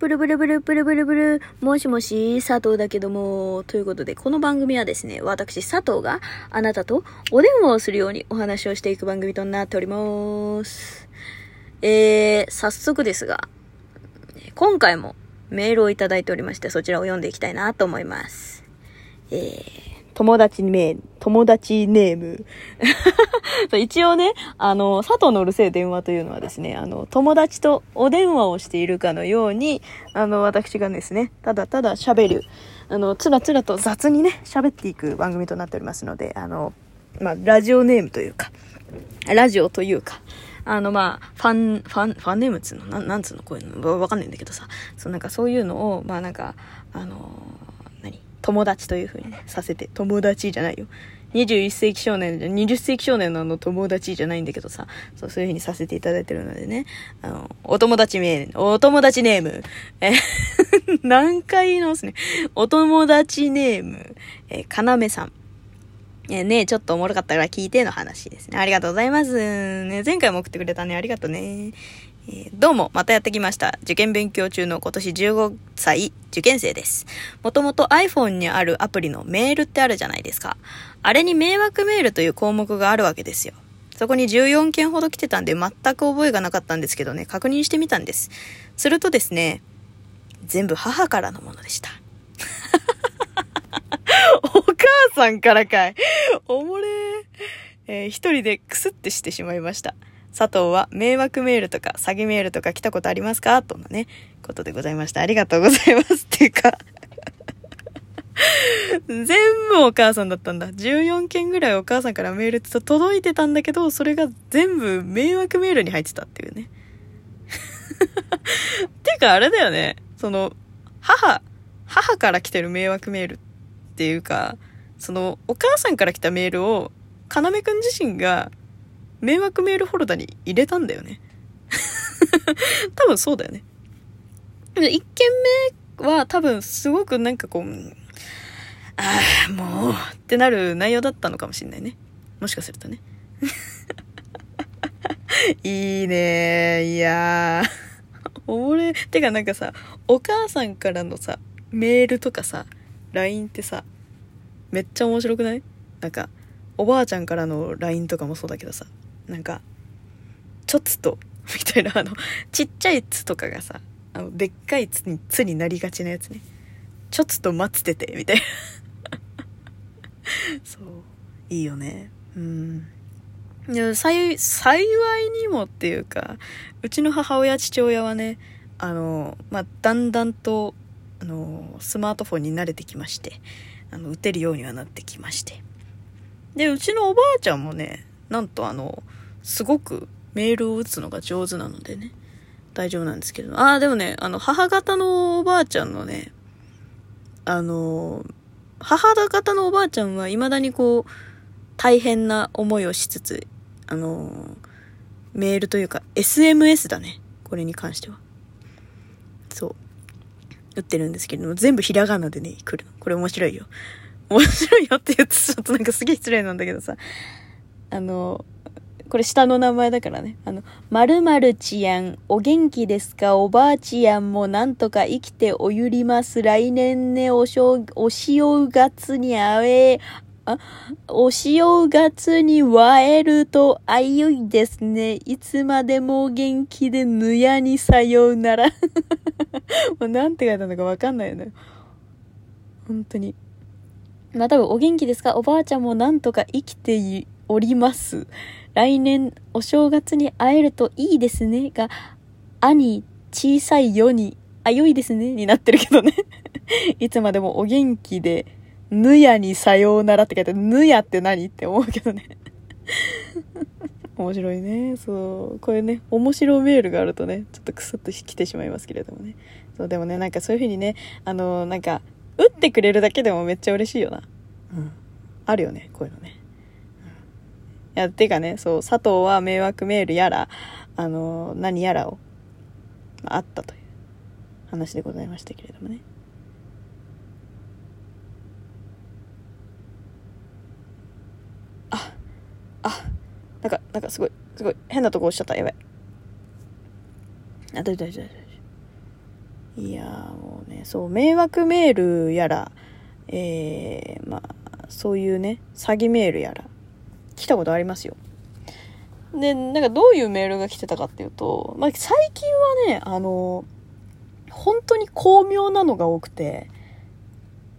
ブルブルブルブルブルブル、もしもし、佐藤だけども、ということで、この番組はですね、私佐藤があなたとお電話をするようにお話をしていく番組となっております。えー、早速ですが、今回もメールをいただいておりまして、そちらを読んでいきたいなと思います。えー、友達名、友達ネーム。一応ね、あの、佐藤のうるせえ電話というのはですね、あの、友達とお電話をしているかのように、あの、私がですね、ただただ喋る、あの、つらつらと雑にね、喋っていく番組となっておりますので、あの、まあ、ラジオネームというか、ラジオというか、あの、まあ、ファン、ファン、ファンネームっつうの？なん、なんつうの？こういうの？わかんないんだけどさ、そう、なんかそういうのを、まあなんか、あの友達という風にね、させて、友達じゃないよ。21世紀少年じゃ、20世紀少年のあの友達じゃないんだけどさ、そう、そういう風にさせていただいてるのでね、あの、お友達名、お友達ネーム、え、何回言い直すね。お友達ネーム、え、かなめさん。えねちょっとおもろかったから聞いての話ですね。ありがとうございます。ね、前回も送ってくれたね。ありがとうね。どうも、またやってきました。受験勉強中の今年15歳受験生です。もともと iPhone にあるアプリのメールってあるじゃないですか。あれに迷惑メールという項目があるわけですよ。そこに14件ほど来てたんで全く覚えがなかったんですけどね、確認してみたんです。するとですね、全部母からのものでした。お母さんからかい。おもれー。えー一人でクスってしてしまいました。佐藤は迷惑メールとか詐欺メールとか来たことありますか？とのね、ことでございました。ありがとうございます。っていうか、全部お母さんだったんだ。14件ぐらいお母さんからメールって届いてたんだけど、それが全部迷惑メールに入ってたっていうね。っていうかあれだよね。その、母、母から来てる迷惑メールっていうか、その、お母さんから来たメールを、かなめくん自身が、迷惑メールフォルダに入れたんだよね。多分そうだよね。1件目は多分すごくなんかこう、ああ、もう、ってなる内容だったのかもしれないね。もしかするとね。いいねいやー。俺、てかなんかさ、お母さんからのさ、メールとかさ、LINE ってさ、めっちゃ面白くない？なんか、おばあちゃんからの LINE とかもそうだけどさ、なんか、ちょつと、みたいな、あの、ちっちゃい「つ」とかがさ、あの、でっかい「つ」に、つになりがちなやつね。ちょつと待ってて、みたいな。そう。いいよね。うん。幸い、幸いにもっていうか、うちの母親、父親はね、あの、まあ、だんだんと、あの、スマートフォンに慣れてきまして、あの、打てるようにはなってきまして。で、うちのおばあちゃんもね、なんとあの、すごくメールを打つのが上手なのでね、大丈夫なんですけど。ああ、でもね、あの、母方のおばあちゃんのね、あの、母方のおばあちゃんは未だにこう、大変な思いをしつつ、あの、メールというか、SMS だね。これに関しては。そう。打ってるんですけれども、全部ひらがなでね、来るの。これ面白いよ。面白いよって言うとちょっとなんかすげえ失礼なんだけどさ。あの、これ下の名前だからね。あの、〇〇ちやん、お元気ですか？おばあちやんもなんとか生きておゆります。来年ね、おしょう、お正月にあえ、あ、お正月に会えるとあゆいですね。いつまでも元気でぬやにさようなら。もうなんて書いたのかわかんないよね。本当に。まあ多分お元気ですか？おばあちゃんもなんとか生きております。来年お正月に会えるといいですね。が、兄、小さいよに、あ、良いですね。になってるけどね。いつまでもお元気で、ぬやにさようならって書いてある。ぬやって何？って思うけどね。面白いね。そう。これね、面白メールがあるとね、ちょっとクスッと来てしまいますけれどもね。そう、でもね、なんかそういう風にね、あの、なんか、打ってくれるだけでもめっちゃ嬉しいよな。うん。あるよね、こういうのね。や、てかね、そう、佐藤は迷惑メールやら、あの、何やらを、まあ、あったという話でございましたけれどもね。あ、あ、なんか、なんかすごい、すごい、変なとこ押しちゃった。やばい。あ、大丈夫、大丈夫、大丈夫。いやもうね、そう、迷惑メールやら、えー、まあ、そういうね、詐欺メールやら、来たことありますよ。で、なんかどういうメールが来てたかっていうと、まあ、最近はね、あの、本当に巧妙なのが多くて、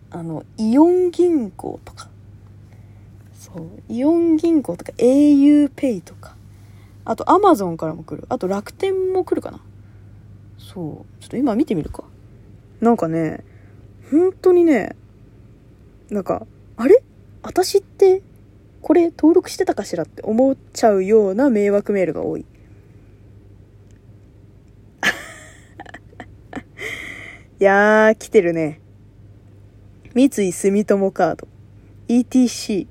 あの、イオン銀行とか、そう、イオン銀行とか auPay とか、あと Amazon からも来る。あと楽天も来るかな。そう。ちょっと今見てみるか。なんかね、本当にね、なんか、あれ？私ってこれ登録してたかしらって思っちゃうような迷惑メールが多い。いやー、来てるね。三井住友カード、ETC、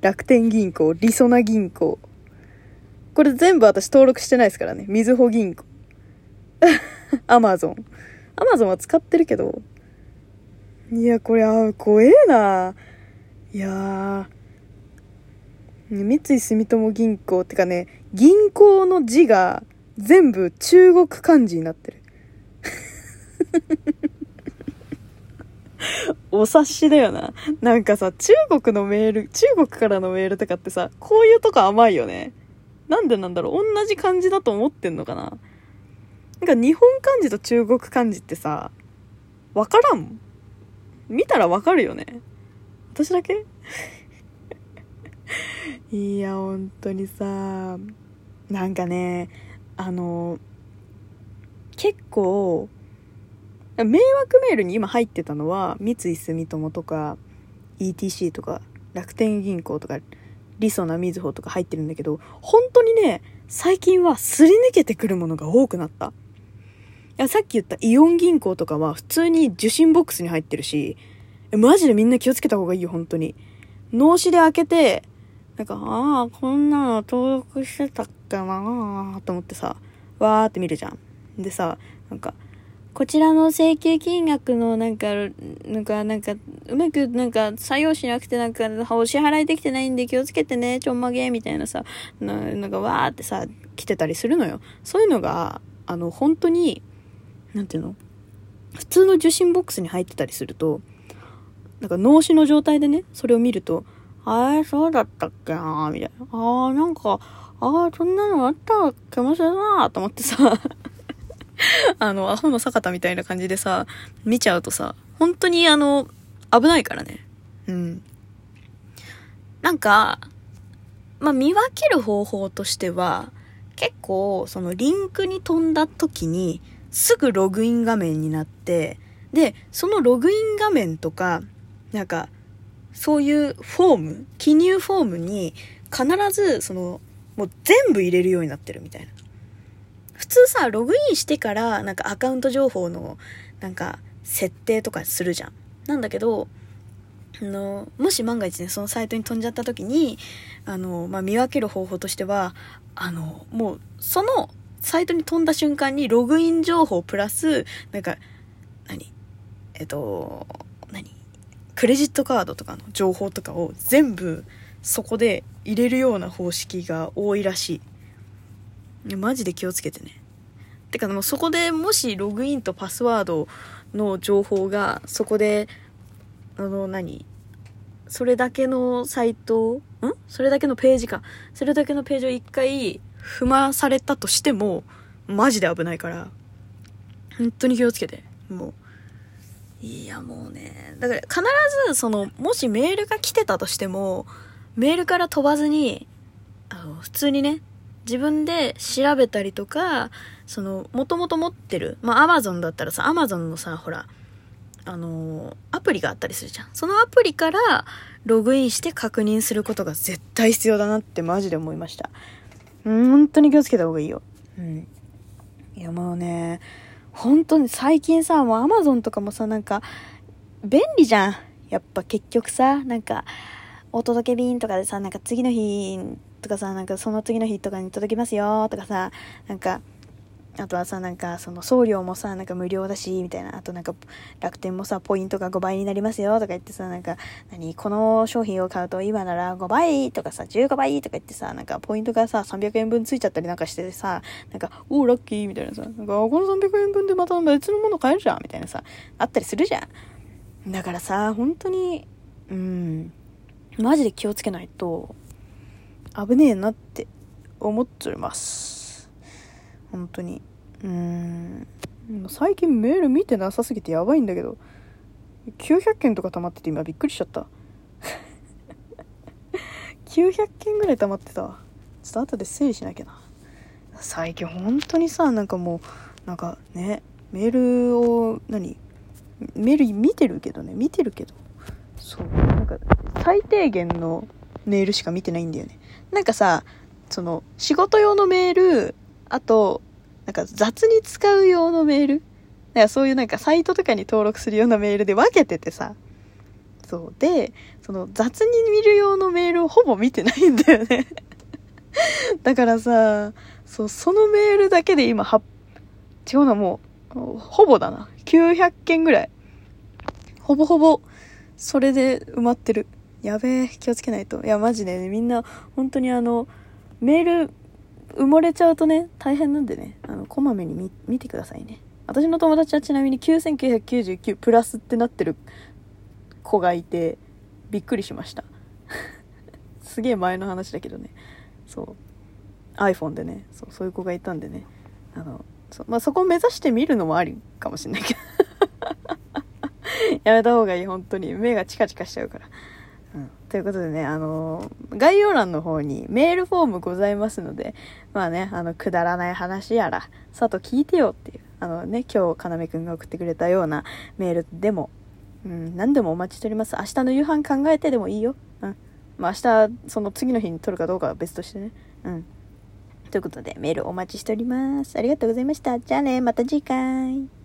楽天銀行、りそな銀行。これ全部私登録してないですからね。みずほ銀行。アマゾン。アマゾンは使ってるけど。いや、これ、あ、怖えな。いやー。三井住友銀行ってかね、銀行の字が全部中国漢字になってる。お察しだよな。なんかさ、中国のメール、中国からのメールとかってさ、こういうとこ甘いよね。なんでなんだろう同じ漢字だと思ってんのかななんか日本漢字と中国漢字ってさ、わからん見たらわかるよね。私だけ？いや、本当にさ、なんかね、あの、結構、迷惑メールに今入ってたのは、三井住友とか、ETC とか、楽天銀行とか、りそなみずほとか入ってるんだけど、本当にね、最近はすり抜けてくるものが多くなった。いや、さっき言ったイオン銀行とかは普通に受信ボックスに入ってるし、マジでみんな気をつけた方がいいよ、本当に。脳死で開けて、なんか、ああ、こんなの登録してたっけなと思ってさ、わーって見るじゃん。でさ、なんか、こちらの請求金額のなんか、なんか、なんか、うまくなんか採用しなくてなんか、お支払いできてないんで気をつけてね、ちょんまげみたいなさ、ななんかわーってさ、来てたりするのよ。そういうのが、あの、本当に、なんていうの？普通の受信ボックスに入ってたりすると、なんか脳死の状態でね、それを見ると、あれ、そうだったっけなみたいな。ああ、なんか、ああ、そんなのあったっけもしれなと思ってさ あの、アホの坂田みたいな感じでさ、見ちゃうとさ、本当にあの、危ないからね。うん。なんか、まあ、見分ける方法としては、結構、そのリンクに飛んだ時に、すぐログイン画面になって、で、そのログイン画面とか、なんか、そういうフォーム、記入フォームに、必ず、その、もう全部入れるようになってるみたいな。普通さ、ログインしてから、なんかアカウント情報の、なんか、設定とかするじゃん。なんだけど、あの、もし万が一ね、そのサイトに飛んじゃった時に、あの、まあ、見分ける方法としては、あの、もう、その、サイトに飛んだ瞬間にログイン情報プラス、なんか、何？えっと、クレジットカードとかの情報とかを全部そこで入れるような方式が多いらしい。マジで気をつけてね。てかもうそこでもしログインとパスワードの情報がそこで、あの何？それだけのサイト、ん？それだけのページか。それだけのページを一回踏まされたとしても、マジで危ないから、本当に気をつけて。もう。いや、もうね。だから必ず、その、もしメールが来てたとしても、メールから飛ばずに、あの、普通にね、自分で調べたりとか、その、もともと持ってる、まあ、アマゾンだったらさ、アマゾンのさ、ほら、あの、アプリがあったりするじゃん。そのアプリからログインして確認することが絶対必要だなってマジで思いました。うん、本当に気をつけた方がいいよ。うん。いやもうね、本当に最近さ、もうアマゾンとかもさ、なんか、便利じゃん。やっぱ結局さ、なんか、お届け便とかでさ、なんか次の日とかさ、なんかその次の日とかに届きますよとかさ、なんか、あとはさ、なんか、その送料もさ、なんか無料だし、みたいな。あとなんか、楽天もさ、ポイントが5倍になりますよ、とか言ってさ、なんか、何、この商品を買うと今なら5倍とかさ、15倍とか言ってさ、なんか、ポイントがさ、300円分ついちゃったりなんかしてさ、なんか、おー、ラッキーみたいなさ、なんか、この300円分でまた別のもの買えるじゃんみたいなさ、あったりするじゃん。だからさ、本当に、うん、マジで気をつけないと、危ねえなって思っております。本当に。うん。最近メール見てなさすぎてやばいんだけど、900件とか溜まってて今びっくりしちゃった。900件ぐらい溜まってたわ。ちょっと後で整理しなきゃな。最近本当にさ、なんかもう、なんかね、メールを、何？メール見てるけどね、見てるけど、そう、なんか最低限のメールしか見てないんだよね。なんかさ、その、仕事用のメール、あと、なんか雑に使う用のメールなんかそういうなんかサイトとかに登録するようなメールで分けててさ。そう。で、その雑に見る用のメールをほぼ見てないんだよねだからさ、そう、そのメールだけで今は、違うな、もう、ほぼだな。900件ぐらい。ほぼほぼ、それで埋まってる。やべえ、気をつけないと。いや、マジでね、みんな、本当にあの、メール、埋もれちゃうとね、大変なんでね、あの、こまめに見、てくださいね。私の友達はちなみに9999プラスってなってる子がいて、びっくりしました。すげえ前の話だけどね。そう。iPhone でね、そうそういう子がいたんでね。あの、そ,、まあ、そこを目指してみるのもありかもしんないけど。やめた方がいい、本当に。目がチカチカしちゃうから。ということでね、あの、概要欄の方にメールフォームございますので、まあね、あの、くだらない話やら、さと聞いてよっていう、あのね、今日、かなめくんが送ってくれたようなメールでも、うん、何でもお待ちしております。明日の夕飯考えてでもいいよ。うん。まあ明日、その次の日に撮るかどうかは別としてね。うん。ということで、メールお待ちしております。ありがとうございました。じゃあね、また次回。